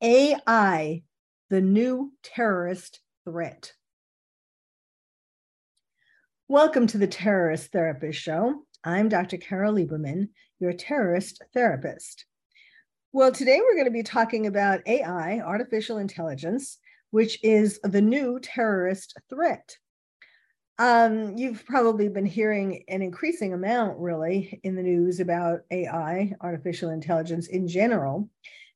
AI, the new terrorist threat. Welcome to the Terrorist Therapist Show. I'm Dr. Carol Lieberman, your terrorist therapist. Well, today we're going to be talking about AI, artificial intelligence, which is the new terrorist threat. Um, you've probably been hearing an increasing amount, really, in the news about AI, artificial intelligence in general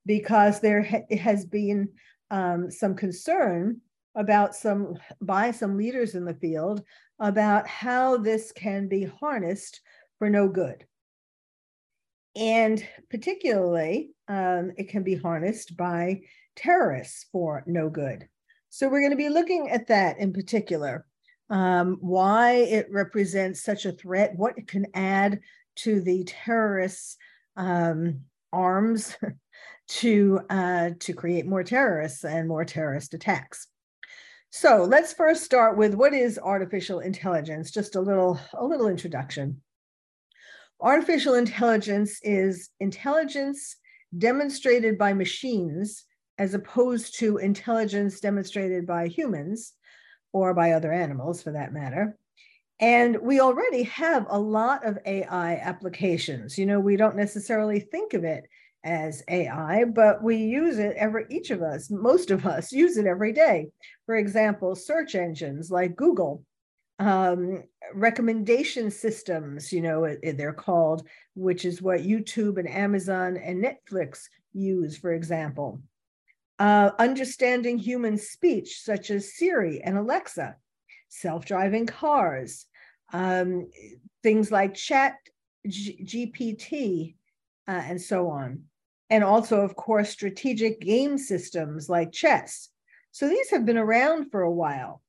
because there ha- has been um, some concern about some by some leaders in the field about how this can be harnessed for no good. And particularly, um, it can be harnessed by terrorists for no good. So, we're going to be looking at that in particular um, why it represents such a threat, what it can add to the terrorists' um, arms to uh, to create more terrorists and more terrorist attacks. So let's first start with what is artificial intelligence. Just a little a little introduction. Artificial intelligence is intelligence demonstrated by machines as opposed to intelligence demonstrated by humans or by other animals for that matter. And we already have a lot of AI applications. You know, we don't necessarily think of it as AI, but we use it every each of us, most of us use it every day. For example, search engines like Google, um, recommendation systems, you know, they're called, which is what YouTube and Amazon and Netflix use, for example. Uh, understanding human speech, such as Siri and Alexa, self driving cars, um, things like Chat G- GPT, uh, and so on and also, of course, strategic game systems like chess. So these have been around for a while.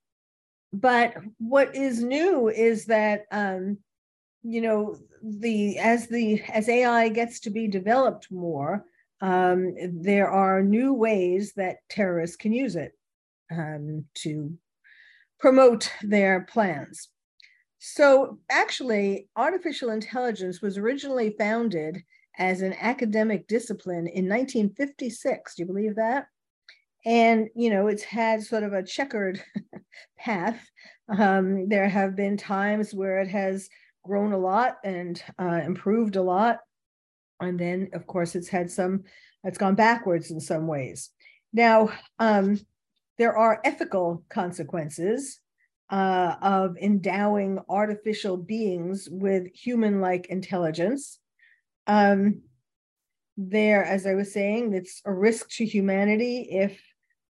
But what is new is that um, you know the as the as AI gets to be developed more, um, there are new ways that terrorists can use it um, to promote their plans. So actually, artificial intelligence was originally founded as an academic discipline in 1956. Do you believe that? And, you know, it's had sort of a checkered path. Um, there have been times where it has grown a lot and uh, improved a lot. And then, of course, it's had some, it's gone backwards in some ways. Now, um, there are ethical consequences uh, of endowing artificial beings with human like intelligence. Um, there, as I was saying, it's a risk to humanity if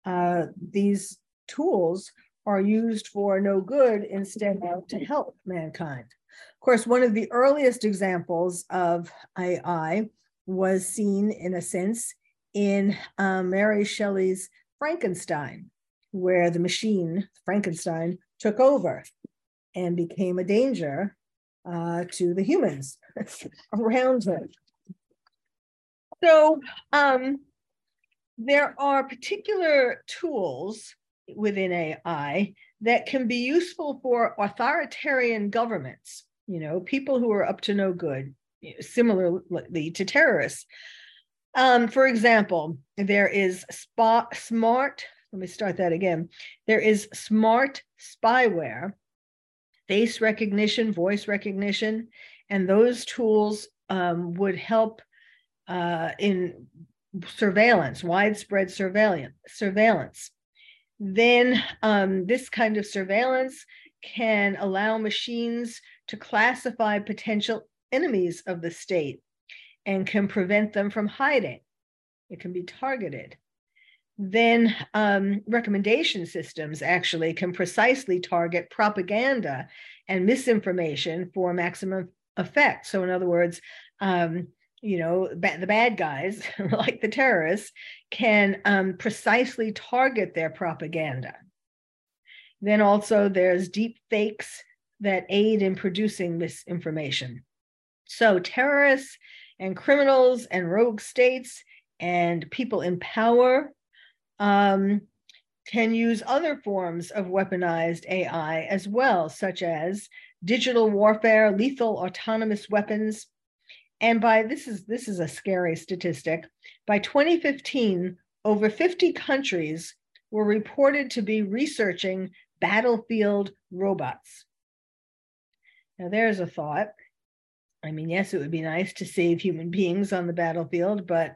uh, these tools are used for no good instead of to help mankind. Of course, one of the earliest examples of AI was seen, in a sense, in uh, Mary Shelley's Frankenstein, where the machine, Frankenstein, took over and became a danger uh, to the humans around them. So um, there are particular tools within AI that can be useful for authoritarian governments, you know, people who are up to no good, similarly to terrorists. Um, for example, there is spot, smart, let me start that again. There is smart spyware face recognition, voice recognition, and those tools um, would help uh, in surveillance, widespread surveillance. Surveillance. Then um, this kind of surveillance can allow machines to classify potential enemies of the state and can prevent them from hiding. it can be targeted. Then um, recommendation systems actually can precisely target propaganda and misinformation for maximum effect. So, in other words, um, you know, ba- the bad guys, like the terrorists, can um, precisely target their propaganda. Then also there's deep fakes that aid in producing misinformation. So terrorists and criminals and rogue states and people in power um, can use other forms of weaponized AI as well, such as digital warfare, lethal autonomous weapons. And by this is this is a scary statistic. By 2015, over 50 countries were reported to be researching battlefield robots. Now, there's a thought. I mean, yes, it would be nice to save human beings on the battlefield, but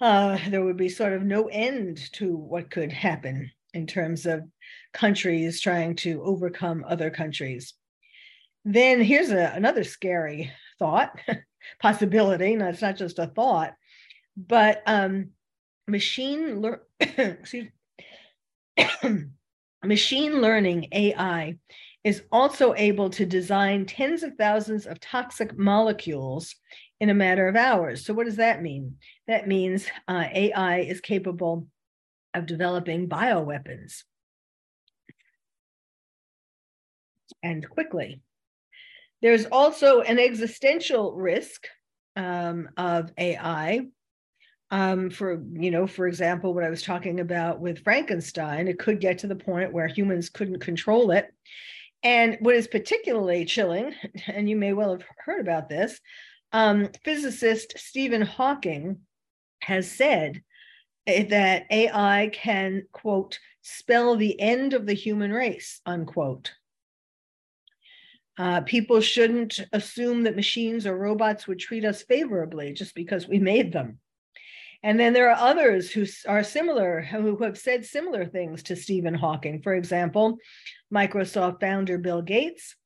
uh, there would be sort of no end to what could happen in terms of countries trying to overcome other countries. Then here's a, another scary thought, possibility. No, it's not just a thought, but um, machine learn excuse machine learning AI is also able to design tens of thousands of toxic molecules in a matter of hours. So, what does that mean? That means uh, AI is capable of developing bioweapons and quickly. There's also an existential risk um, of AI um, for you know for example what i was talking about with frankenstein it could get to the point where humans couldn't control it and what is particularly chilling and you may well have heard about this um, physicist stephen hawking has said eh, that ai can quote spell the end of the human race unquote uh, people shouldn't assume that machines or robots would treat us favorably just because we made them and then there are others who are similar, who have said similar things to Stephen Hawking. For example, Microsoft founder Bill Gates,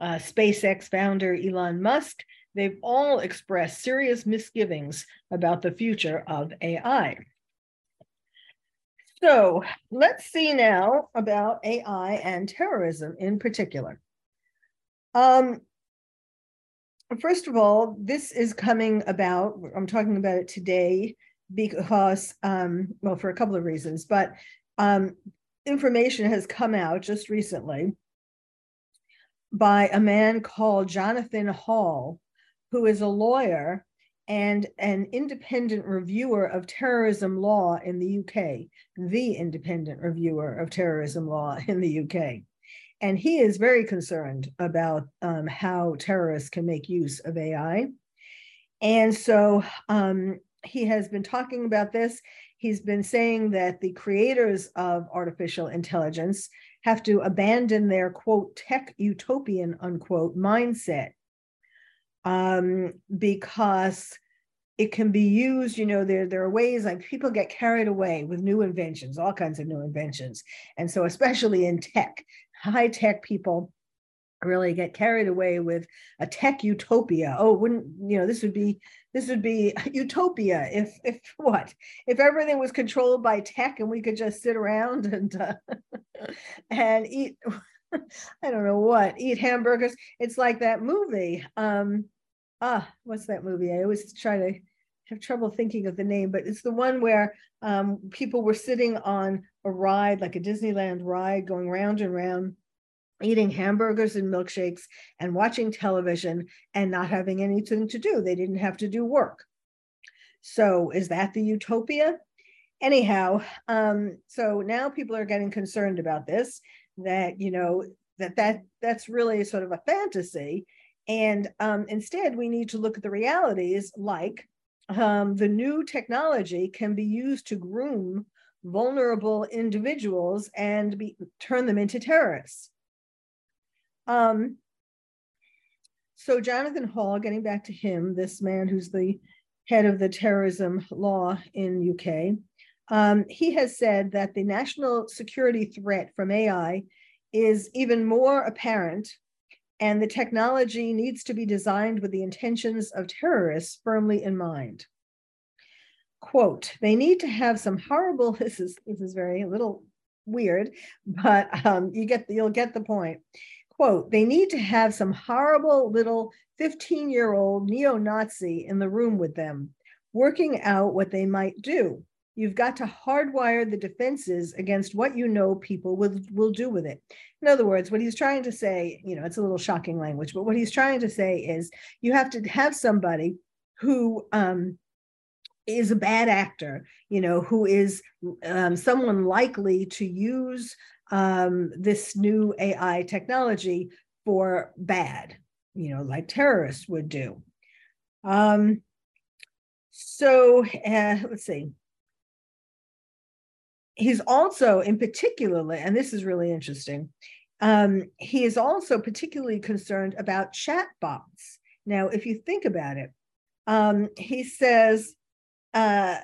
uh, SpaceX founder Elon Musk, they've all expressed serious misgivings about the future of AI. So let's see now about AI and terrorism in particular. Um, first of all, this is coming about, I'm talking about it today because, um, well, for a couple of reasons, but um, information has come out just recently by a man called Jonathan Hall, who is a lawyer and an independent reviewer of terrorism law in the UK, the independent reviewer of terrorism law in the UK. And he is very concerned about um, how terrorists can make use of AI. And so um, he has been talking about this. He's been saying that the creators of artificial intelligence have to abandon their quote tech utopian unquote mindset um, because it can be used you know there there are ways like people get carried away with new inventions all kinds of new inventions. And so especially in tech high tech people really get carried away with a tech utopia. Oh wouldn't you know this would be this would be utopia if if what? If everything was controlled by tech and we could just sit around and uh, and eat i don't know what eat hamburgers it's like that movie um ah what's that movie i always try to have trouble thinking of the name but it's the one where um people were sitting on a ride like a disneyland ride going round and round eating hamburgers and milkshakes and watching television and not having anything to do. They didn't have to do work. So, is that the utopia? Anyhow, um, so now people are getting concerned about this. That you know that that that's really sort of a fantasy, and um, instead we need to look at the realities, like um, the new technology can be used to groom vulnerable individuals and be, turn them into terrorists. Um, so Jonathan Hall, getting back to him, this man who's the head of the terrorism law in UK, um, he has said that the national security threat from AI is even more apparent, and the technology needs to be designed with the intentions of terrorists firmly in mind. quote, they need to have some horrible, this is this is very a little weird, but um, you get you'll get the point. Quote, they need to have some horrible little 15 year old neo Nazi in the room with them, working out what they might do. You've got to hardwire the defenses against what you know people will, will do with it. In other words, what he's trying to say, you know, it's a little shocking language, but what he's trying to say is you have to have somebody who um, is a bad actor, you know, who is um, someone likely to use um, this new AI technology for bad, you know, like terrorists would do. Um, so uh, let's see. He's also, in particularly, and this is really interesting, um, he is also particularly concerned about chatbots. Now, if you think about it, um, he says uh,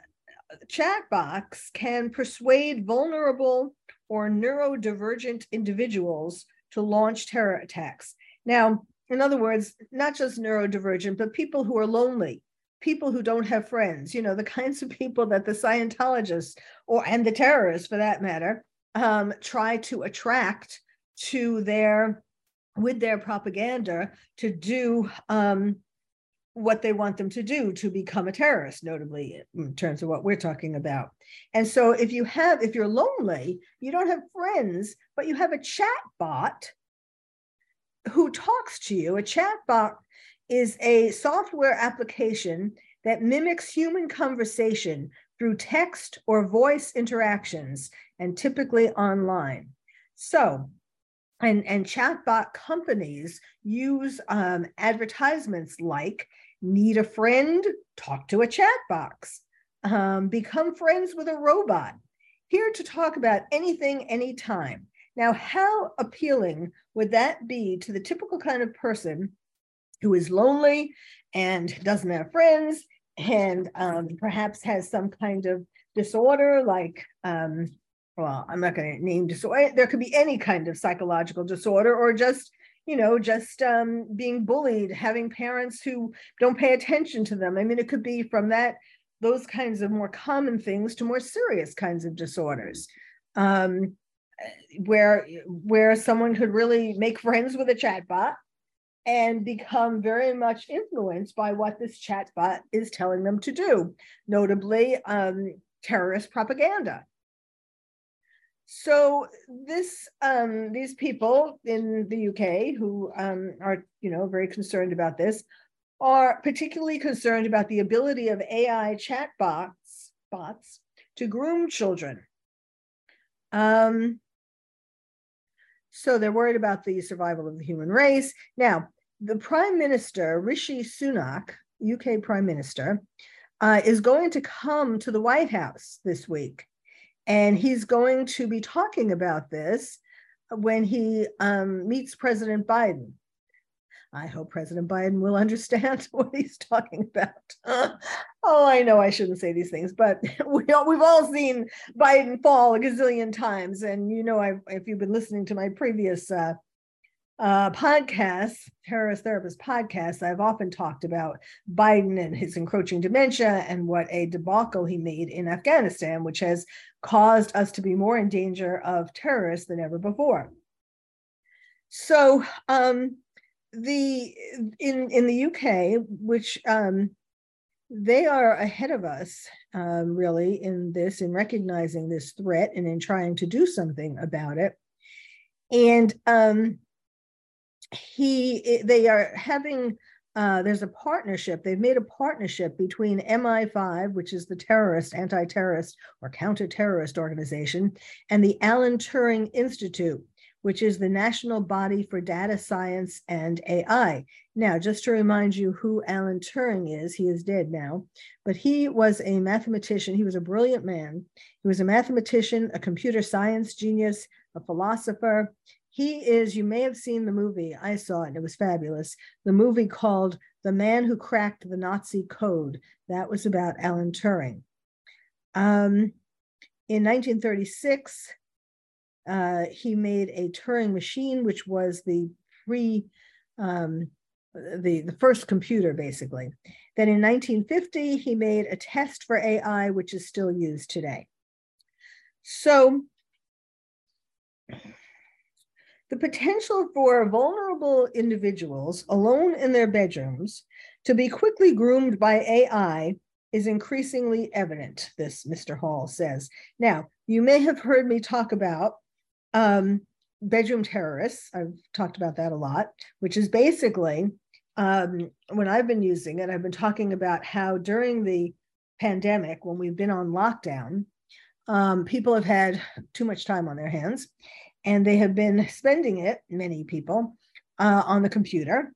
chatbots can persuade vulnerable or neurodivergent individuals to launch terror attacks. Now, in other words, not just neurodivergent, but people who are lonely, people who don't have friends, you know, the kinds of people that the Scientologists or and the terrorists for that matter um, try to attract to their with their propaganda to do um, what they want them to do to become a terrorist, notably in terms of what we're talking about. And so if you have, if you're lonely, you don't have friends, but you have a chat bot who talks to you. A chat bot is a software application that mimics human conversation through text or voice interactions and typically online. So and, and chatbot companies use um, advertisements like Need a friend? Talk to a chat box. Um, become friends with a robot. Here to talk about anything, anytime. Now, how appealing would that be to the typical kind of person who is lonely and doesn't have friends and um, perhaps has some kind of disorder like um, well i'm not going to name disorder there could be any kind of psychological disorder or just you know, just um, being bullied, having parents who don't pay attention to them. I mean, it could be from that, those kinds of more common things to more serious kinds of disorders. Um, where where someone could really make friends with a chatbot and become very much influenced by what this chatbot is telling them to do, notably um, terrorist propaganda. So this um, these people in the UK who um, are you know very concerned about this are particularly concerned about the ability of AI chatbots bots to groom children. Um, so they're worried about the survival of the human race. Now, the Prime Minister Rishi Sunak, UK Prime Minister, uh, is going to come to the White House this week and he's going to be talking about this when he um, meets President Biden. I hope President Biden will understand what he's talking about. oh, I know I shouldn't say these things, but we we've all seen Biden fall a gazillion times. And you know, I've, if you've been listening to my previous uh, uh, podcasts, terrorist therapist podcasts, I've often talked about Biden and his encroaching dementia and what a debacle he made in Afghanistan, which has caused us to be more in danger of terrorists than ever before. So um, the in in the UK, which um, they are ahead of us um, really in this, in recognizing this threat and in trying to do something about it. And um, he they are having uh, there's a partnership. They've made a partnership between MI5, which is the terrorist, anti terrorist, or counter terrorist organization, and the Alan Turing Institute, which is the national body for data science and AI. Now, just to remind you who Alan Turing is, he is dead now, but he was a mathematician. He was a brilliant man. He was a mathematician, a computer science genius, a philosopher. He is, you may have seen the movie, I saw it, it was fabulous. The movie called The Man Who Cracked the Nazi Code. That was about Alan Turing. Um, in 1936, uh, he made a Turing machine, which was the pre um, the, the first computer, basically. Then in 1950, he made a test for AI, which is still used today. So the potential for vulnerable individuals alone in their bedrooms to be quickly groomed by AI is increasingly evident, this Mr. Hall says. Now, you may have heard me talk about um, bedroom terrorists. I've talked about that a lot, which is basically um, when I've been using it, I've been talking about how during the pandemic, when we've been on lockdown, um, people have had too much time on their hands and they have been spending it, many people, uh, on the computer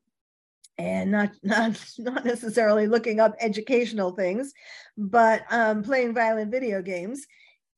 and not, not, not necessarily looking up educational things, but um, playing violent video games.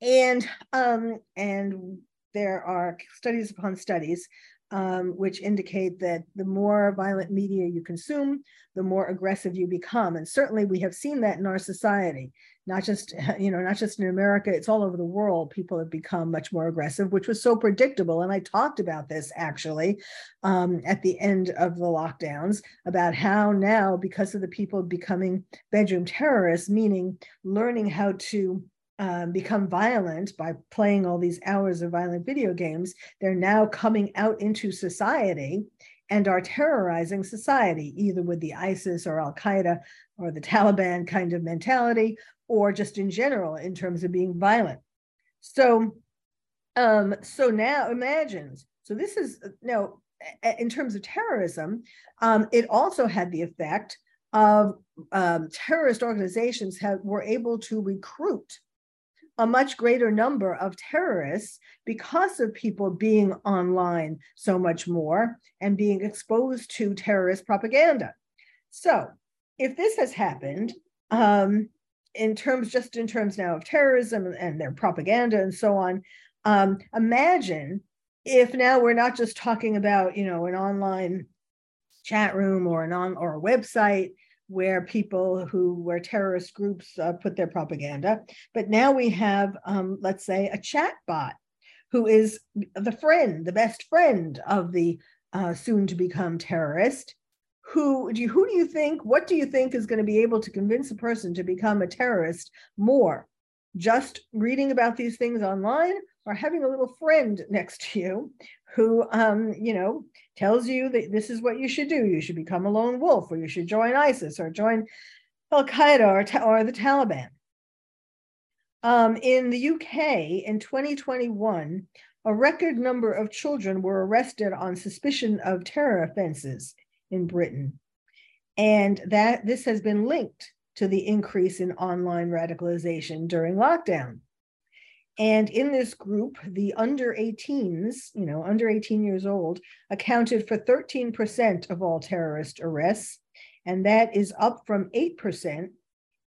And, um, and there are studies upon studies um, which indicate that the more violent media you consume, the more aggressive you become. And certainly we have seen that in our society, not just, you know, not just in America, it's all over the world. People have become much more aggressive, which was so predictable. And I talked about this actually um, at the end of the lockdowns about how now, because of the people becoming bedroom terrorists, meaning learning how to um, become violent by playing all these hours of violent video games, they're now coming out into society and are terrorizing society, either with the ISIS or Al Qaeda or the Taliban kind of mentality, or just in general in terms of being violent. So, um, so now imagine. So this is now in terms of terrorism. Um, it also had the effect of um, terrorist organizations have were able to recruit a much greater number of terrorists because of people being online so much more and being exposed to terrorist propaganda. So, if this has happened, um, in terms just in terms now of terrorism and their propaganda and so on, um, imagine if now we're not just talking about you know an online chat room or an on or a website where people who were terrorist groups uh, put their propaganda. But now we have, um, let's say, a chat bot who is the friend, the best friend of the uh, soon to become terrorist. Who do you, who do you think? What do you think is going to be able to convince a person to become a terrorist more? Just reading about these things online, or having a little friend next to you who, um, you know, tells you that this is what you should do. You should become a lone wolf, or you should join ISIS, or join Al Qaeda, or, or the Taliban. Um, in the UK in 2021, a record number of children were arrested on suspicion of terror offenses in Britain. And that this has been linked to the increase in online radicalization during lockdown. And in this group, the under 18s, you know, under 18 years old, accounted for 13% of all terrorist arrests. And that is up from 8%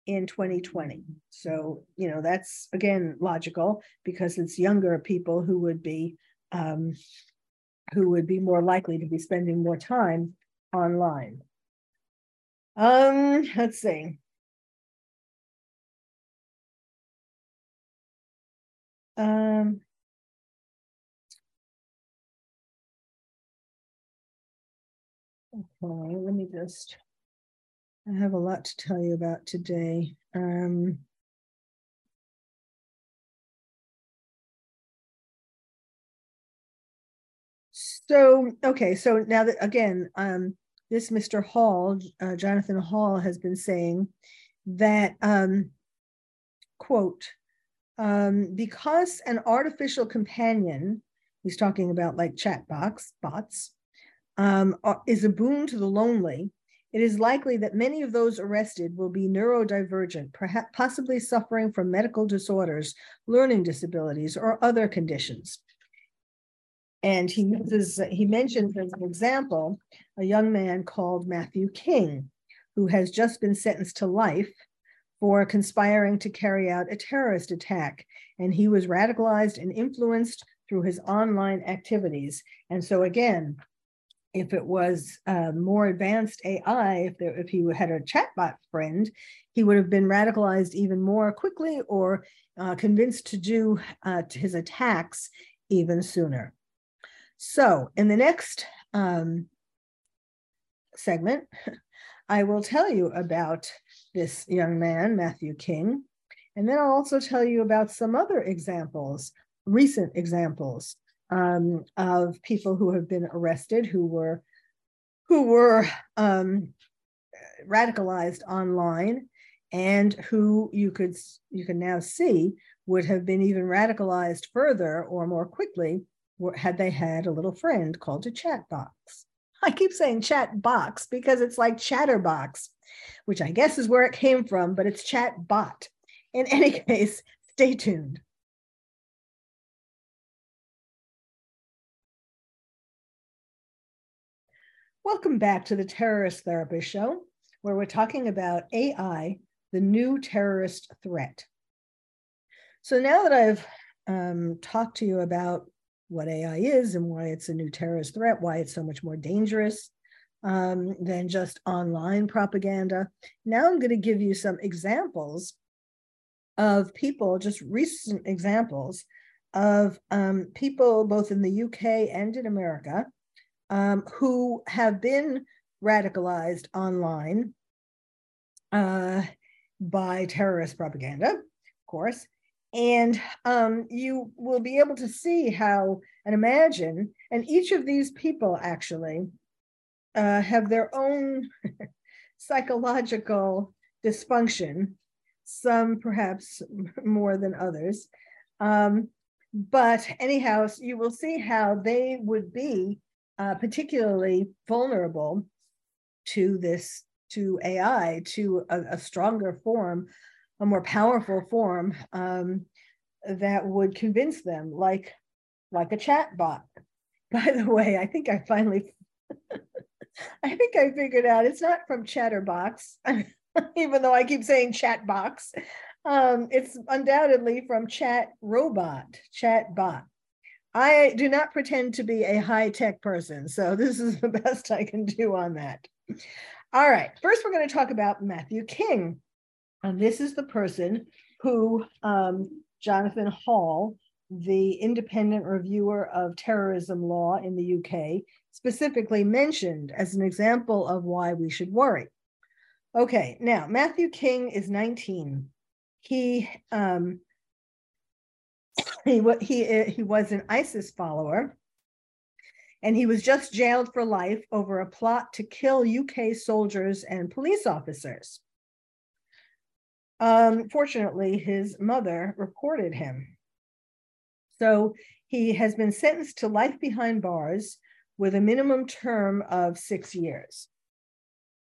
in 2020. So, you know, that's again logical because it's younger people who would be um, who would be more likely to be spending more time online. Um, let's see. Um, okay, let me just, I have a lot to tell you about today. Um, so, okay, so now that again, um, this Mr. Hall, uh, Jonathan Hall, has been saying that, um, quote, um, because an artificial companion, he's talking about like chat box bots, um, is a boon to the lonely, it is likely that many of those arrested will be neurodivergent, perhaps possibly suffering from medical disorders, learning disabilities, or other conditions. And he uses, he mentions as an example a young man called Matthew King, who has just been sentenced to life for conspiring to carry out a terrorist attack. And he was radicalized and influenced through his online activities. And so, again, if it was uh, more advanced AI, if, there, if he had a chatbot friend, he would have been radicalized even more quickly or uh, convinced to do uh, his attacks even sooner. So, in the next um, segment, I will tell you about this young man, Matthew King, and then I'll also tell you about some other examples, recent examples um, of people who have been arrested who were who were um, radicalized online and who you could you can now see would have been even radicalized further or more quickly had they had a little friend called a chat box. I keep saying chat box because it's like chatterbox, which I guess is where it came from, but it's chat bot. In any case, stay tuned. Welcome back to the Terrorist Therapist Show, where we're talking about AI, the new terrorist threat. So now that I've um, talked to you about what AI is and why it's a new terrorist threat, why it's so much more dangerous um, than just online propaganda. Now I'm going to give you some examples of people, just recent examples of um, people both in the UK and in America um, who have been radicalized online uh, by terrorist propaganda, of course, and um, you will be able to see how and imagine, and each of these people actually uh, have their own psychological dysfunction, some perhaps more than others. Um, but anyhow, you will see how they would be uh, particularly vulnerable to this, to AI, to a, a stronger form a more powerful form um, that would convince them, like like a chat bot. By the way, I think I finally, I think I figured out it's not from Chatterbox, even though I keep saying chat box. Um, it's undoubtedly from Chat Robot, Chat Bot. I do not pretend to be a high tech person, so this is the best I can do on that. All right, first we're going to talk about Matthew King. And this is the person who um, Jonathan Hall, the independent reviewer of terrorism law in the UK, specifically mentioned as an example of why we should worry. Okay, now Matthew King is 19. He um, he he he was an ISIS follower, and he was just jailed for life over a plot to kill UK soldiers and police officers. Um, fortunately, his mother reported him. So he has been sentenced to life behind bars with a minimum term of six years.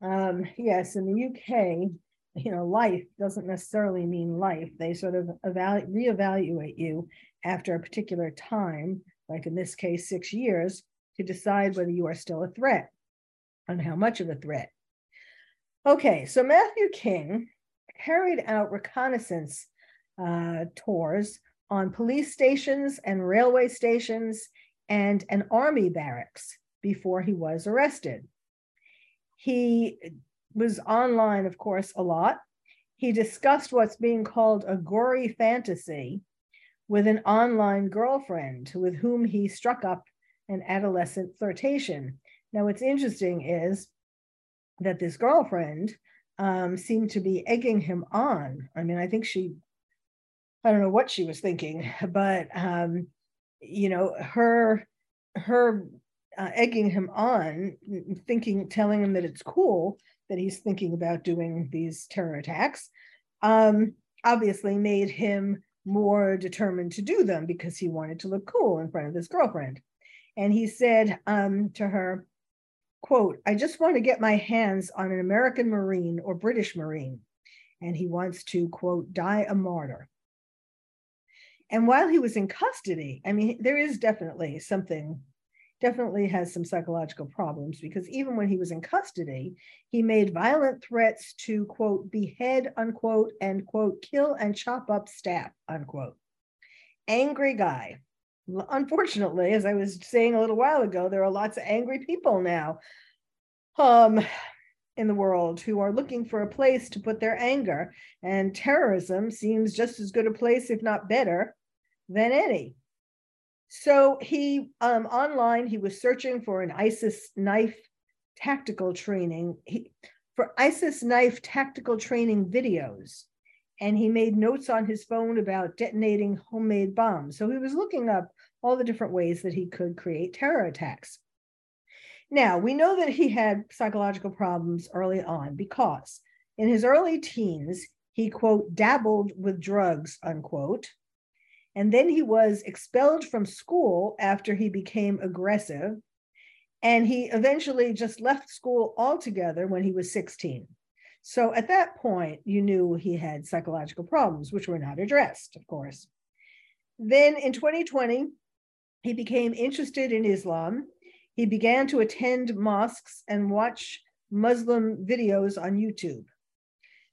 Um, yes, in the UK, you know, life doesn't necessarily mean life. They sort of evaluate, reevaluate you after a particular time, like in this case, six years, to decide whether you are still a threat and how much of a threat. Okay, so Matthew King carried out reconnaissance uh, tours on police stations and railway stations and an army barracks before he was arrested. He was online, of course, a lot. He discussed what's being called a gory fantasy with an online girlfriend with whom he struck up an adolescent flirtation. Now, what's interesting is that this girlfriend um, seemed to be egging him on. I mean, I think she, I don't know what she was thinking, but um, you know, her her uh, egging him on, thinking, telling him that it's cool that he's thinking about doing these terror attacks, um, obviously made him more determined to do them because he wanted to look cool in front of his girlfriend. And he said um, to her, quote, I just want to get my hands on an American Marine or British Marine. And he wants to, quote, die a martyr. And while he was in custody, I mean, there is definitely something, definitely has some psychological problems because even when he was in custody, he made violent threats to, quote, behead, unquote, and, quote, kill and chop up staff, unquote. Angry guy unfortunately, as I was saying a little while ago, there are lots of angry people now um, in the world who are looking for a place to put their anger. And terrorism seems just as good a place, if not better, than any. So he um, online he was searching for an ISIS knife tactical training he, for ISIS knife tactical training videos. And he made notes on his phone about detonating homemade bombs. So he was looking up all the different ways that he could create terror attacks. Now, we know that he had psychological problems early on because in his early teens, he, quote, dabbled with drugs, unquote. And then he was expelled from school after he became aggressive. And he eventually just left school altogether when he was 16. So at that point, you knew he had psychological problems, which were not addressed, of course. Then in 2020, he became interested in Islam. He began to attend mosques and watch Muslim videos on YouTube.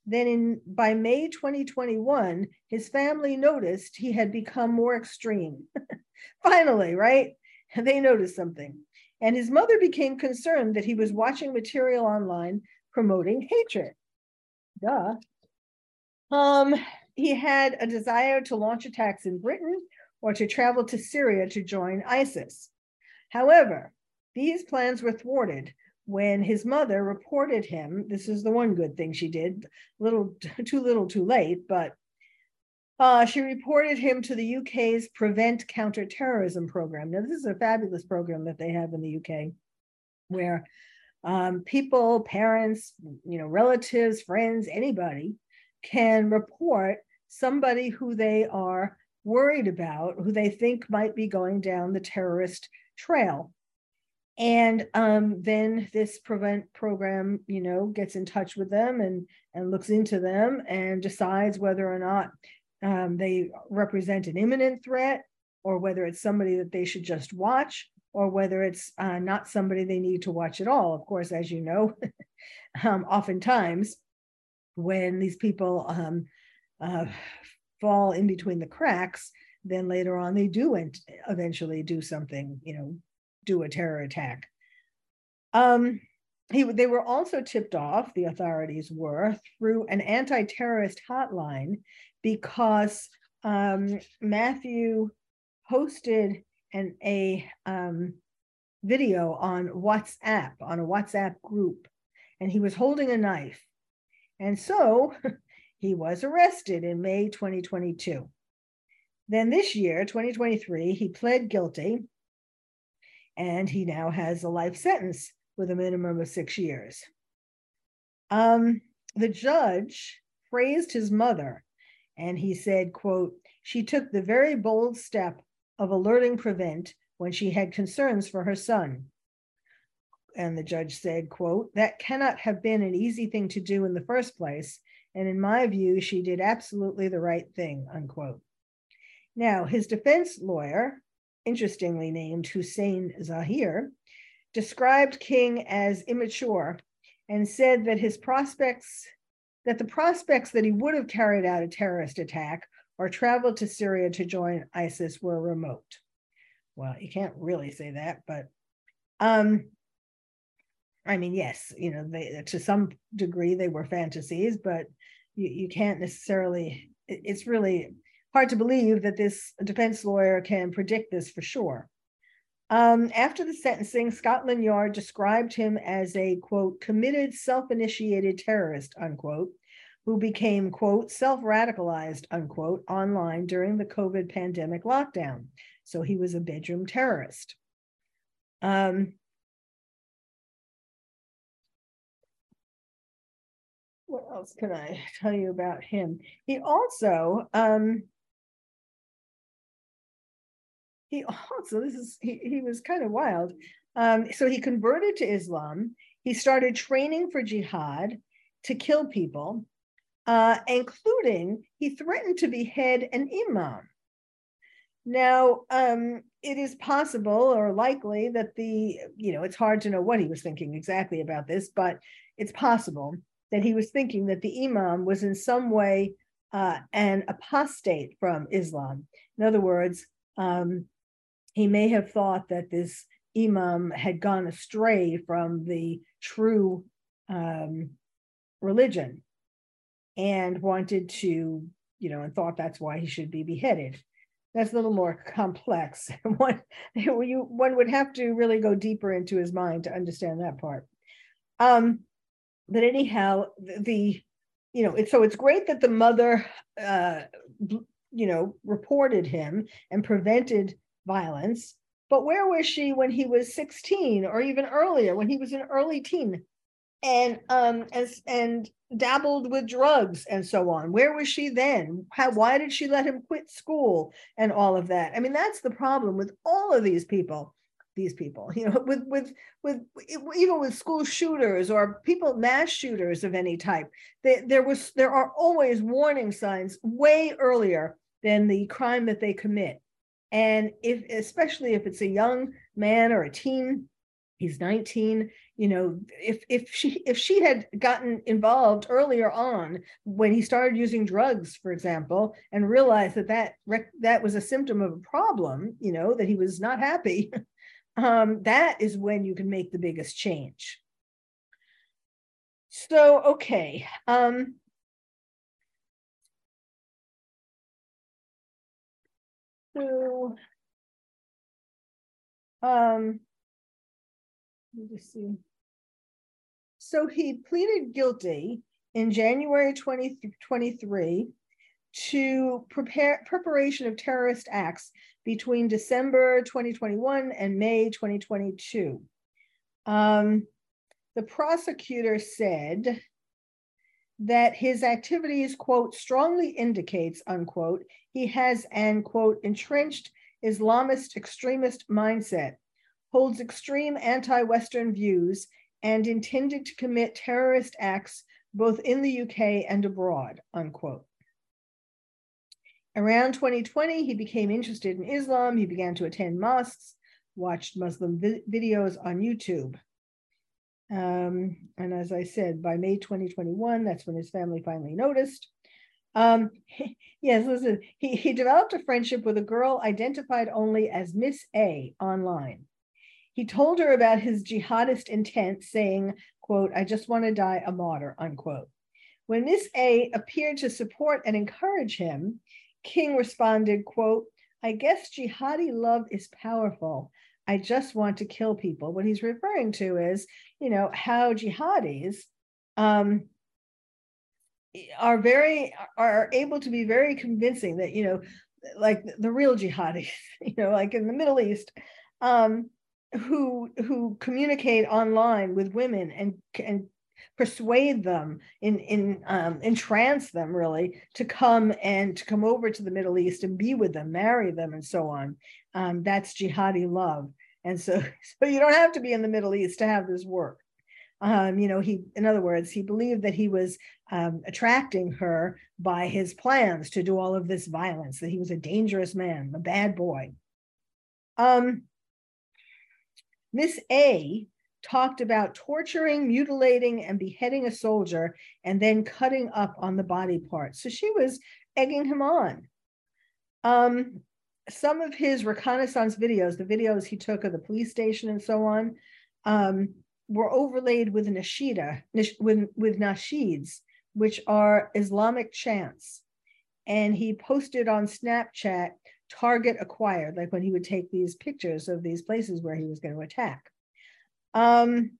Then in by May 2021, his family noticed he had become more extreme. Finally, right? They noticed something. And his mother became concerned that he was watching material online promoting hatred. Duh. Um, he had a desire to launch attacks in Britain or to travel to Syria to join ISIS. However, these plans were thwarted when his mother reported him, this is the one good thing she did, little too little too late, but uh, she reported him to the UK's Prevent Counterterrorism Program. Now, this is a fabulous program that they have in the UK where um, people, parents, you know, relatives, friends, anybody can report somebody who they are worried about, who they think might be going down the terrorist trail. And um, then this prevent program you know gets in touch with them and and looks into them and decides whether or not um, they represent an imminent threat or whether it's somebody that they should just watch or whether it's uh, not somebody they need to watch at all. Of course as you know um, oftentimes when these people um, uh, fall in between the cracks then later on they do eventually do something you know do a terror attack. Um, he, they were also tipped off, the authorities were, through an anti terrorist hotline because um, Matthew posted an, a um, video on WhatsApp, on a WhatsApp group, and he was holding a knife. And so he was arrested in May 2022. Then this year, 2023, he pled guilty and he now has a life sentence with a minimum of six years. Um, the judge praised his mother, and he said, quote, she took the very bold step of alerting Prevent when she had concerns for her son. And the judge said, quote, that cannot have been an easy thing to do in the first place. And in my view, she did absolutely the right thing, unquote. Now, his defense lawyer, interestingly named Hussein Zahir, described King as immature and said that his prospects, that the prospects that he would have carried out a terrorist attack or traveled to Syria to join ISIS were remote. Well, you can't really say that, but um, I mean, yes, you know, they, to some degree they were fantasies, but you, you can't necessarily, it's really hard to believe that this defense lawyer can predict this for sure. Um, after the sentencing, Scotland Yard described him as a quote, committed, self initiated terrorist, unquote, who became, quote, self radicalized, unquote, online during the COVID pandemic lockdown. So he was a bedroom terrorist. Um, what else can I tell you about him? He also, um, he also this is he, he was kind of wild. Um, so he converted to islam. He started training for jihad to kill people uh, including he threatened to behead an imam. Now um, it is possible or likely that the you know it's hard to know what he was thinking exactly about this but it's possible that he was thinking that the imam was in some way uh, an apostate from islam in other words um, he may have thought that this imam had gone astray from the true um, religion and wanted to, you know, and thought that's why he should be beheaded. That's a little more complex. one, you, one would have to really go deeper into his mind to understand that part. Um, but anyhow, the, you know, so it's great that the mother, uh, you know, reported him and prevented violence. But where was she when he was 16 or even earlier, when he was an early teen? And um as and dabbled with drugs and so on. Where was she then? How why did she let him quit school and all of that? I mean, that's the problem with all of these people these people you know with with with even with school shooters or people mass shooters of any type they, there was there are always warning signs way earlier than the crime that they commit. And if especially if it's a young man or a teen he's 19 you know if if she if she had gotten involved earlier on when he started using drugs for example and realized that that that was a symptom of a problem you know that he was not happy um, that is when you can make the biggest change. So, okay. Um, so, um, let me just see. So he pleaded guilty in January 2023 to prepare preparation of terrorist acts between December 2021 and May 2022. Um, the prosecutor said that his activities, quote, strongly indicates, unquote, he has an, quote, entrenched Islamist extremist mindset, holds extreme anti Western views, and intended to commit terrorist acts both in the UK and abroad, unquote. Around 2020, he became interested in Islam. He began to attend mosques, watched Muslim vi- videos on YouTube. Um, and as I said, by May 2021, that's when his family finally noticed. Um, yes, listen, he, he developed a friendship with a girl identified only as Miss A online. He told her about his jihadist intent, saying, quote, I just want to die a martyr, unquote. When Miss A appeared to support and encourage him, King responded, quote, I guess jihadi love is powerful. I just want to kill people. What he's referring to is, you know, how jihadis um, are very are able to be very convincing that you know, like the real jihadis, you know, like in the Middle East, um, who who communicate online with women and and persuade them, in in um, entrance them really to come and to come over to the Middle East and be with them, marry them, and so on. Um, that's jihadi love, and so so you don't have to be in the Middle East to have this work. Um, you know, he, in other words, he believed that he was um, attracting her by his plans to do all of this violence, that he was a dangerous man, a bad boy. Um, Miss A talked about torturing, mutilating, and beheading a soldier and then cutting up on the body parts. So she was egging him on. Um, some of his reconnaissance videos, the videos he took of the police station and so on, um, were overlaid with nashida, with, with nasheeds, which are Islamic chants. And he posted on Snapchat, target acquired, like when he would take these pictures of these places where he was going to attack. Um,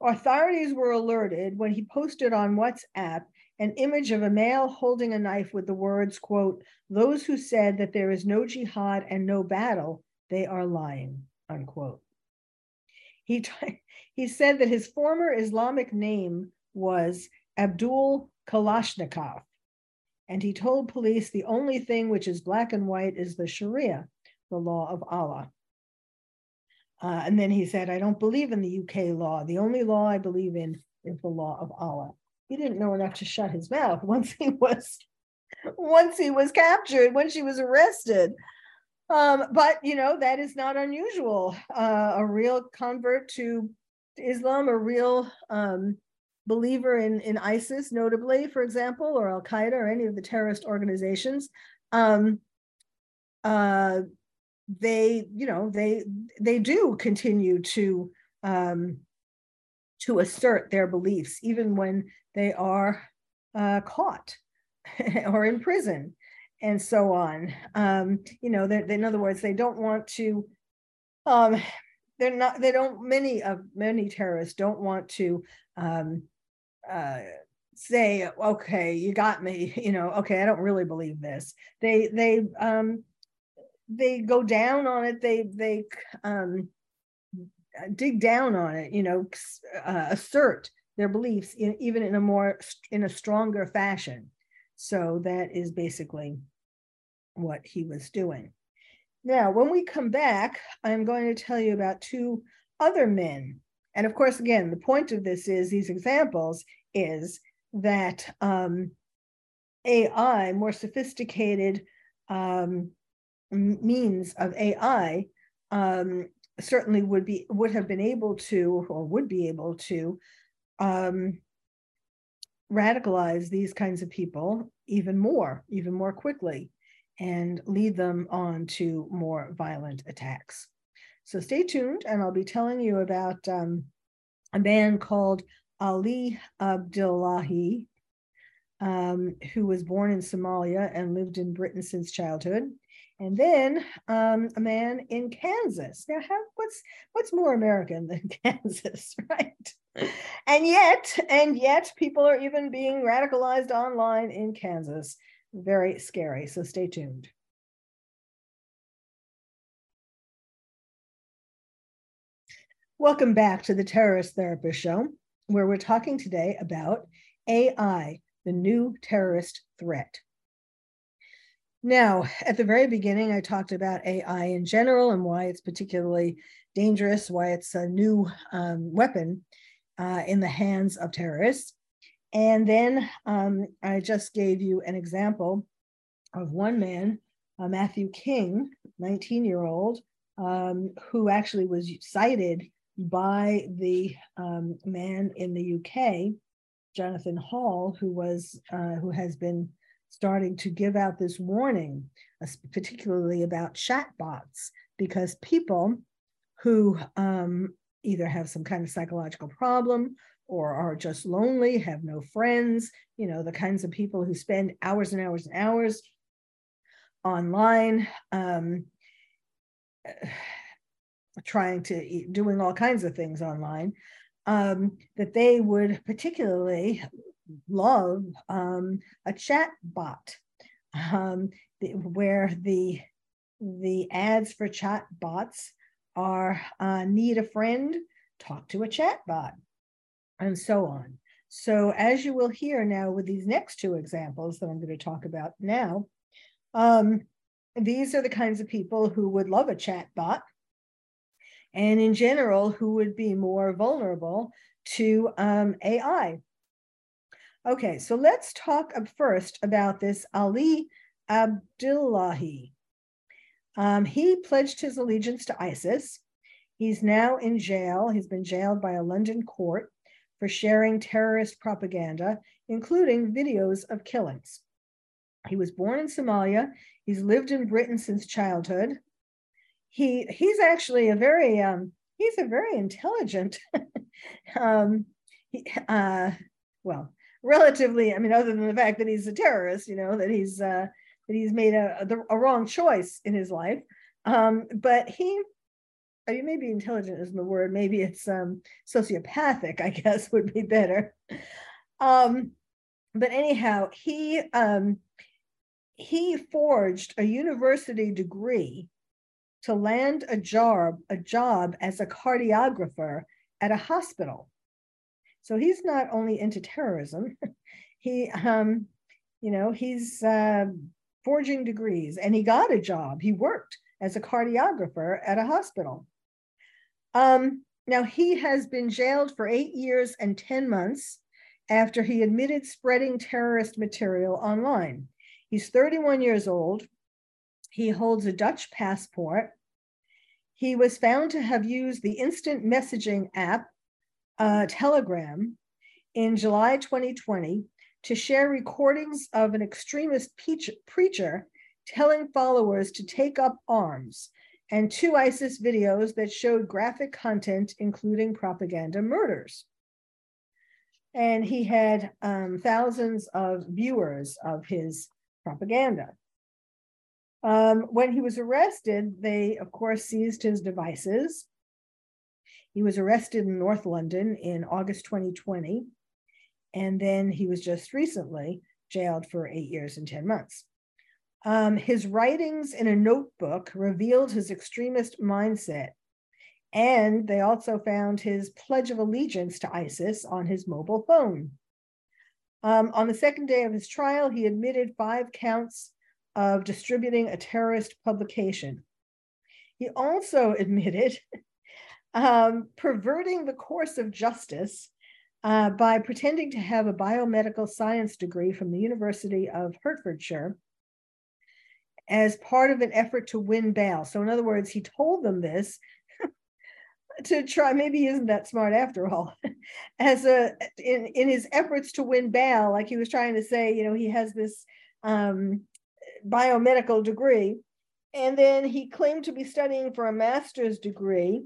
authorities were alerted when he posted on WhatsApp an image of a male holding a knife with the words, quote, those who said that there is no jihad and no battle, they are lying, unquote. He, t- he said that his former Islamic name was Abdul Kalashnikov, and he told police the only thing which is black and white is the Sharia, the law of Allah. Uh, and then he said, I don't believe in the UK law. The only law I believe in is the law of Allah. He didn't know enough to shut his mouth once he was once he was captured, when she was arrested. Um, but you know, that is not unusual. Uh, a real convert to Islam, a real um, believer in, in ISIS, notably, for example, or Al Qaeda or any of the terrorist organizations, um, uh, they you know they they do continue to um, to assert their beliefs even when they are uh, caught or in prison and so on. Um, you know in other words they don't want to um, they're not they don't many of many terrorists don't want to um, uh, say okay you got me you know okay i don't really believe this. They they um they go down on it they they um dig down on it you know uh, assert their beliefs in, even in a more in a stronger fashion. So that is basically what he was doing. Now when we come back i'm going to tell you about two other men. And of course again the point of this is these examples is that um, AI, more sophisticated um, means of AI, um, certainly would be would have been able to or would be able to um, radicalize these kinds of people even more, even more quickly, and lead them on to more violent attacks. So stay tuned, and I'll be telling you about um, a man called Ali Abdullahi, um, who was born in Somalia and lived in Britain since childhood. And then um, a man in Kansas. Now, how, what's what's more American than Kansas, right? And yet, and yet, people are even being radicalized online in Kansas. Very scary. So stay tuned. Welcome back to the Terrorist Therapist Show where we're talking today about AI, the new terrorist threat. Now, at the very beginning, I talked about AI in general and why it's particularly dangerous, why it's a new um, weapon uh, in the hands of terrorists. And then um, I just gave you an example of one man, uh, Matthew King, 19 year old, um, who actually was cited by the um, man in the UK, Jonathan Hall, who was uh, who has been starting to give out this warning, particularly about chatbots, because people who um, either have some kind of psychological problem or are just lonely, have no friends, you know, the kinds of people who spend hours and hours and hours online. Um, trying to doing all kinds of things online um, that they would particularly love um, a chat bot um, where the the ads for chat bots are uh, need a friend talk to a chat bot and so on so as you will hear now with these next two examples that i'm going to talk about now um, these are the kinds of people who would love a chat bot and in general, who would be more vulnerable to um, AI. Okay, so let's talk first about this Ali Abdullahi. Um, he pledged his allegiance to ISIS. He's now in jail. He's been jailed by a London court for sharing terrorist propaganda, including videos of killings. He was born in Somalia. He's lived in Britain since childhood he he's actually a very um, he's a very intelligent um, he, uh, well relatively i mean other than the fact that he's a terrorist you know that he's uh, that he's made a, a, wrong choice in his life um, but he I mean, maybe intelligent isn't the word maybe it's um, sociopathic i guess would be better um, but anyhow he um, he forged a university degree to land a job, a job as a cardiographer at a hospital. So he's not only into terrorism, he, um, you know, he's uh, forging degrees and he got a job. He worked as a cardiographer at a hospital. Um, now, he has been jailed for eight years and 10 months after he admitted spreading terrorist material online. He's 31 years old. He holds a Dutch passport he was found to have used the instant messaging app uh, Telegram in July 2020 to share recordings of an extremist preacher telling followers to take up arms and two ISIS videos that showed graphic content, including propaganda murders. And he had um, thousands of viewers of his propaganda. Um, when he was arrested, they, of course, seized his devices He was arrested in North London in August 2020, and then he was just recently jailed for eight years and 10 months. Um, his writings in a notebook revealed his extremist mindset, and they also found his Pledge of Allegiance to ISIS on his mobile phone. Um, on the second day of his trial, he admitted five counts of distributing a terrorist publication. He also admitted um, perverting the course of justice uh, by pretending to have a biomedical science degree from the University of Hertfordshire as part of an effort to win bail. So, in other words, he told them this to try, maybe he isn't that smart after all, as a in, in his efforts to win bail, like he was trying to say, you know, he has this um, biomedical degree. And then he claimed to be studying for a master's degree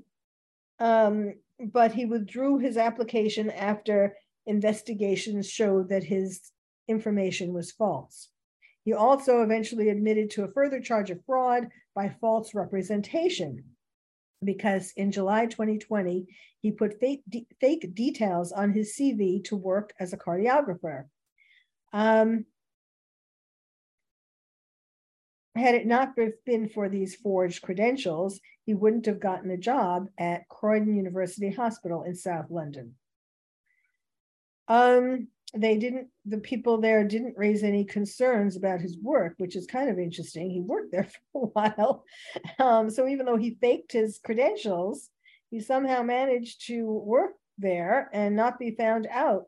um, but he withdrew his application after investigations showed that his information was false. He also eventually admitted to a further charge of fraud by false representation because in July 2020, he put fake, de- fake details on his CV to work as a cardiographer. Um, had it not been for these forged credentials, he wouldn't have gotten a job at Croydon University Hospital in South London. Um, they didn't, the people there didn't raise any concerns about his work, which is kind of interesting. He worked there for a while. Um, so even though he faked his credentials, he somehow managed to work there and not be found out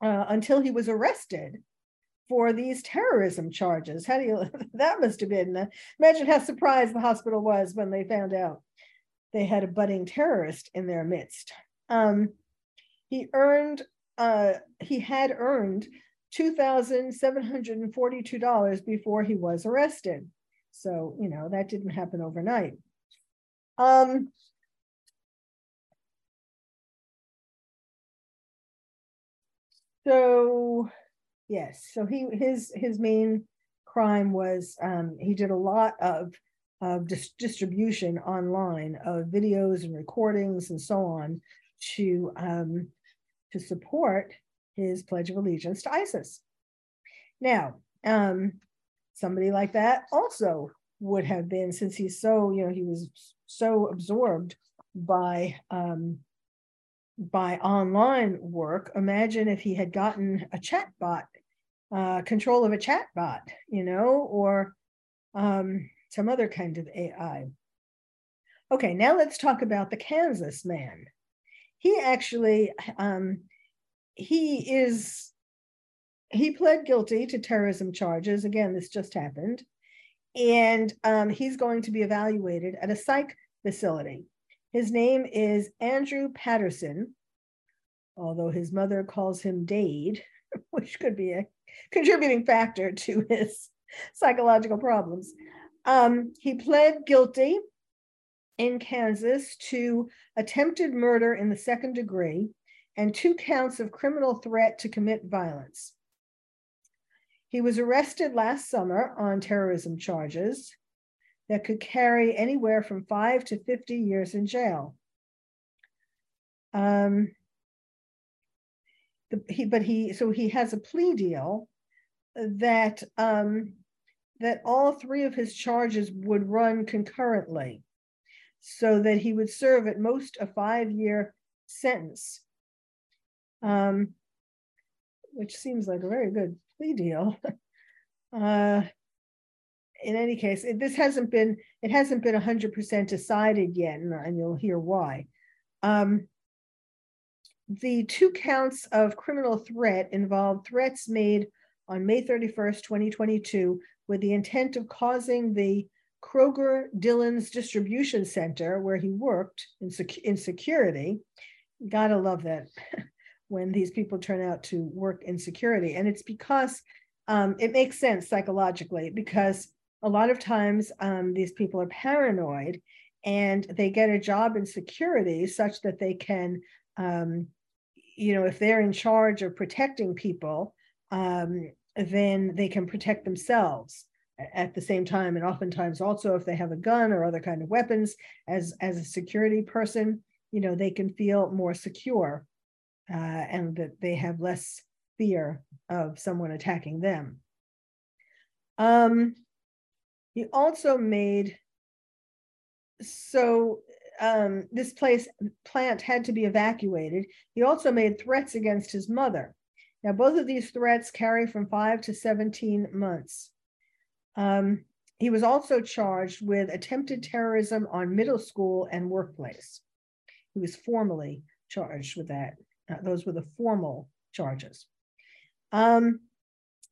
uh, until he was arrested for these terrorism charges. How do you, that must have been, uh, imagine how surprised the hospital was when they found out they had a budding terrorist in their midst. Um, he earned, uh, he had earned $2,742 before he was arrested. So, you know, that didn't happen overnight. Um, so Yes. So he his his main crime was um, he did a lot of of dis- distribution online of videos and recordings and so on to um, to support his pledge of allegiance to ISIS. Now, um, somebody like that also would have been, since he's so, you know, he was so absorbed by um, by online work. Imagine if he had gotten a chat bot uh, control of a chat bot, you know, or um, some other kind of AI. Okay, now let's talk about the Kansas man. He actually, um, he is, he pled guilty to terrorism charges. Again, this just happened. And um, he's going to be evaluated at a psych facility. His name is Andrew Patterson, although his mother calls him Dade, which could be a contributing factor to his psychological problems. Um, he pled guilty in Kansas to attempted murder in the second degree and two counts of criminal threat to commit violence. He was arrested last summer on terrorism charges that could carry anywhere from five to 50 years in jail. Um, the, he, but he, so he has a plea deal that um, that all three of his charges would run concurrently, so that he would serve at most a five-year sentence, um, which seems like a very good plea deal. uh, in any case, it, this hasn't been it hasn't been hundred percent decided yet, and, and, you'll hear why. Um, the two counts of criminal threat involved threats made on May 31st, 2022, with the intent of causing the Kroger Dillons distribution center, where he worked in, sec- in security. Gotta love that when these people turn out to work in security. And it's because um, it makes sense psychologically, because a lot of times um, these people are paranoid and they get a job in security such that they can, um, you know, if they're in charge of protecting people, um, then they can protect themselves at the same time and oftentimes also if they have a gun or other kind of weapons as as a security person you know, they can feel more secure uh, and that they have less fear of someone attacking them. Um, he also made so um, this place plant had to be evacuated. He also made threats against his mother. Now, both of these threats carry from five to 17 months. Um, he was also charged with attempted terrorism on middle school and workplace. He was formally charged with that. Uh, those were the formal charges. Um,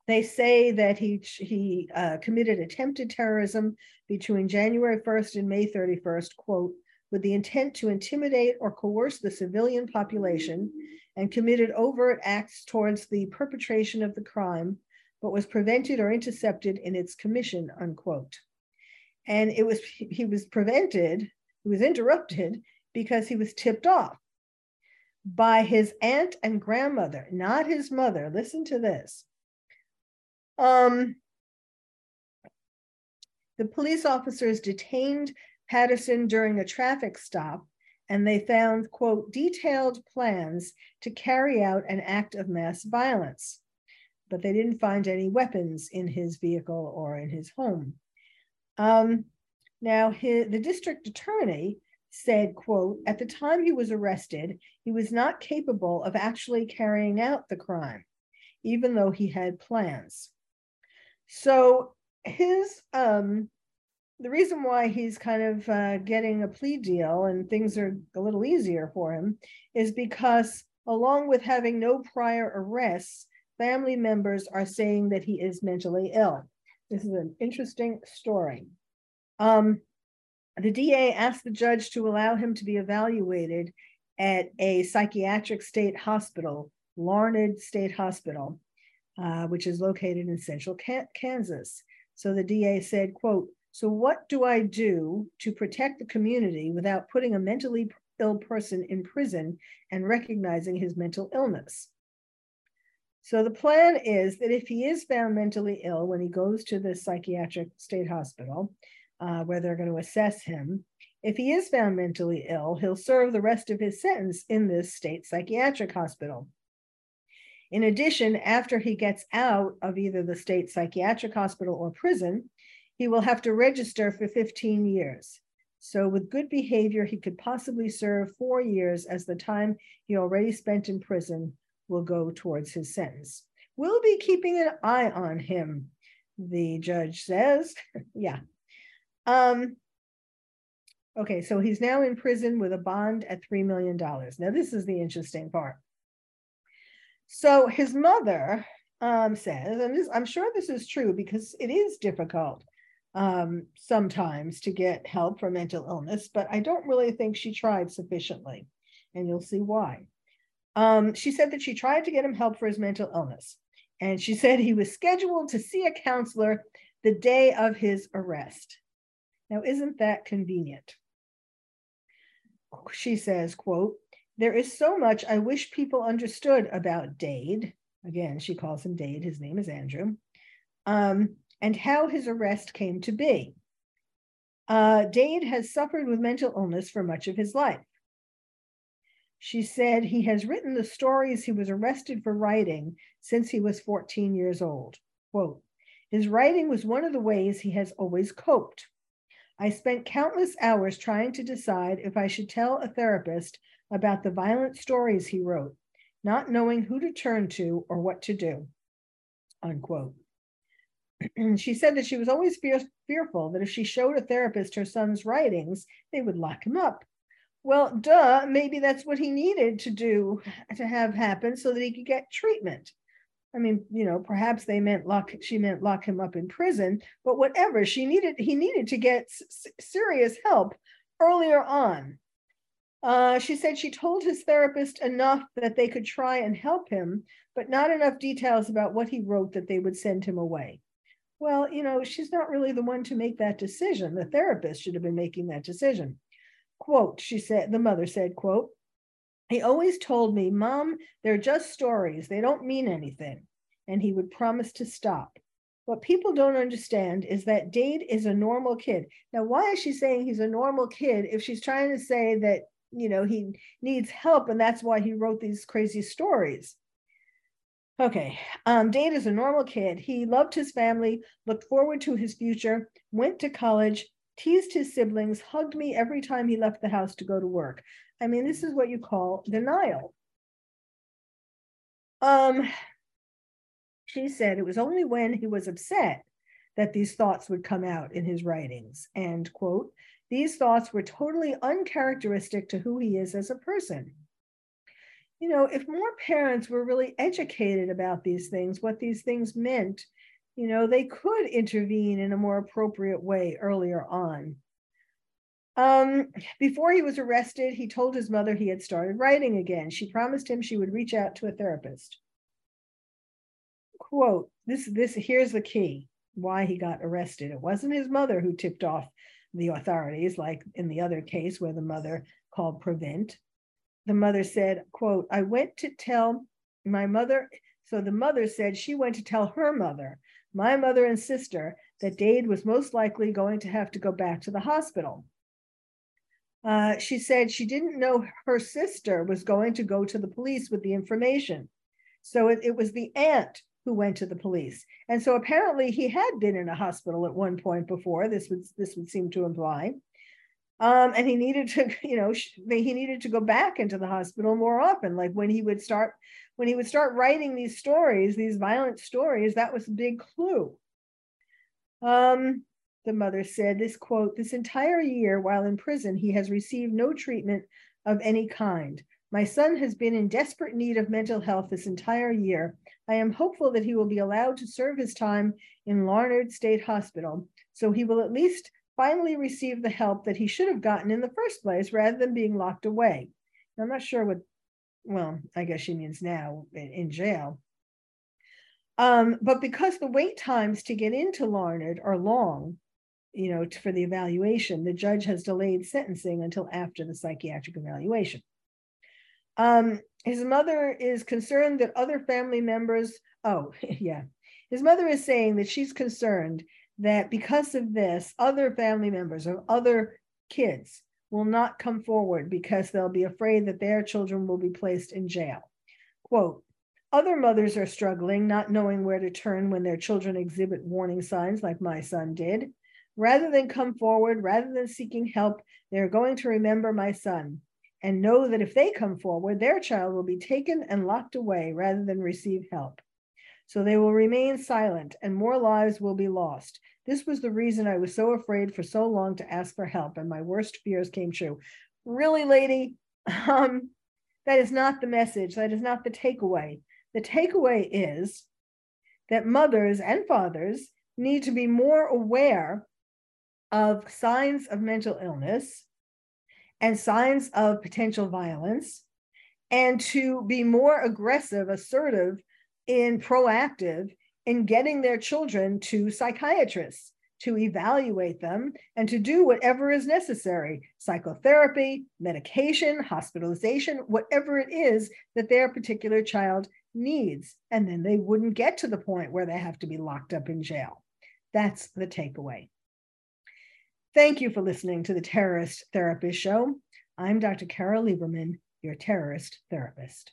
they say that he, he uh, committed attempted terrorism between January 1st and May 31st, quote, with the intent to intimidate or coerce the civilian population and committed overt acts towards the perpetration of the crime but was prevented or intercepted in its commission, unquote. And it was he was prevented, he was interrupted because he was tipped off by his aunt and grandmother, not his mother. Listen to this. Um, the police officers detained Patterson during a traffic stop and they found, quote, detailed plans to carry out an act of mass violence but they didn't find any weapons in his vehicle or in his home. Um, now, his, the district attorney said, quote, at the time he was arrested, he was not capable of actually carrying out the crime, even though he had plans. So his, um, the reason why he's kind of uh, getting a plea deal and things are a little easier for him is because along with having no prior arrests, family members are saying that he is mentally ill. This is an interesting story. Um, the DA asked the judge to allow him to be evaluated at a psychiatric state hospital, Larned State Hospital, uh, which is located in central Kansas. So the DA said, quote, so what do I do to protect the community without putting a mentally ill person in prison and recognizing his mental illness? So the plan is that if he is found mentally ill when he goes to the psychiatric state hospital, uh, where they're going to assess him, if he is found mentally ill, he'll serve the rest of his sentence in this state psychiatric hospital. In addition, after he gets out of either the state psychiatric hospital or prison, he will have to register for 15 years. So, with good behavior, he could possibly serve four years as the time he already spent in prison will go towards his sentence. We'll be keeping an eye on him, the judge says. yeah. Um, okay, so he's now in prison with a bond at $3 million. Now, this is the interesting part. So his mother um, says, and this, I'm sure this is true because it is difficult um, sometimes to get help for mental illness, but I don't really think she tried sufficiently. And you'll see why. Um, she said that she tried to get him help for his mental illness. And she said he was scheduled to see a counselor the day of his arrest. Now, isn't that convenient? She says, quote, there is so much I wish people understood about Dade. Again, she calls him Dade. His name is Andrew. Um, and how his arrest came to be. Uh, Dade has suffered with mental illness for much of his life. She said he has written the stories he was arrested for writing since he was 14 years old. Quote, his writing was one of the ways he has always coped. I spent countless hours trying to decide if I should tell a therapist about the violent stories he wrote, not knowing who to turn to or what to do. Unquote. she said that she was always fear- fearful that if she showed a therapist her son's writings, they would lock him up well, duh, maybe that's what he needed to do to have happen so that he could get treatment. I mean, you know, perhaps they meant lock, she meant lock him up in prison, but whatever, she needed, he needed to get s- serious help earlier on. Uh, she said she told his therapist enough that they could try and help him, but not enough details about what he wrote that they would send him away. Well, you know, she's not really the one to make that decision. The therapist should have been making that decision quote, she said, the mother said, quote, he always told me, Mom, they're just stories. They don't mean anything. And he would promise to stop. What people don't understand is that Dade is a normal kid. Now, why is she saying he's a normal kid if she's trying to say that you know, he needs help and that's why he wrote these crazy stories. Okay, um, Dade is a normal kid. He loved his family, looked forward to his future, went to college, teased his siblings, hugged me every time he left the house to go to work. I mean, this is what you call denial. Um, she said it was only when he was upset that these thoughts would come out in his writings. And quote, these thoughts were totally uncharacteristic to who he is as a person you know, if more parents were really educated about these things, what these things meant, you know, they could intervene in a more appropriate way earlier on. Um, before he was arrested, he told his mother he had started writing again. She promised him she would reach out to a therapist. Quote, this, this, here's the key why he got arrested. It wasn't his mother who tipped off the authorities, like in the other case where the mother called Prevent the mother said, quote, I went to tell my mother. So the mother said she went to tell her mother, my mother and sister, that Dade was most likely going to have to go back to the hospital. Uh, she said she didn't know her sister was going to go to the police with the information. So it, it was the aunt who went to the police. And so apparently he had been in a hospital at one point before, this would, this would seem to imply. Um, and he needed to, you know, he needed to go back into the hospital more often. Like when he would start, when he would start writing these stories, these violent stories, that was a big clue. Um, the mother said, this quote, this entire year while in prison, he has received no treatment of any kind. My son has been in desperate need of mental health this entire year. I am hopeful that he will be allowed to serve his time in Larned State Hospital, so he will at least finally received the help that he should have gotten in the first place rather than being locked away. I'm not sure what, well, I guess she means now in, in jail. Um, but because the wait times to get into Larned are long, you know, for the evaluation, the judge has delayed sentencing until after the psychiatric evaluation. Um, his mother is concerned that other family members, oh, yeah, his mother is saying that she's concerned that because of this, other family members or other kids will not come forward because they'll be afraid that their children will be placed in jail. Quote, other mothers are struggling, not knowing where to turn when their children exhibit warning signs like my son did. Rather than come forward, rather than seeking help, they're going to remember my son and know that if they come forward, their child will be taken and locked away rather than receive help. So they will remain silent and more lives will be lost. This was the reason I was so afraid for so long to ask for help, and my worst fears came true. Really, lady, um, that is not the message. That is not the takeaway. The takeaway is that mothers and fathers need to be more aware of signs of mental illness and signs of potential violence and to be more aggressive, assertive in proactive in getting their children to psychiatrists to evaluate them and to do whatever is necessary psychotherapy, medication, hospitalization, whatever it is that their particular child needs. And then they wouldn't get to the point where they have to be locked up in jail. That's the takeaway. Thank you for listening to the Terrorist Therapist Show. I'm Dr. Carol Lieberman, your terrorist therapist.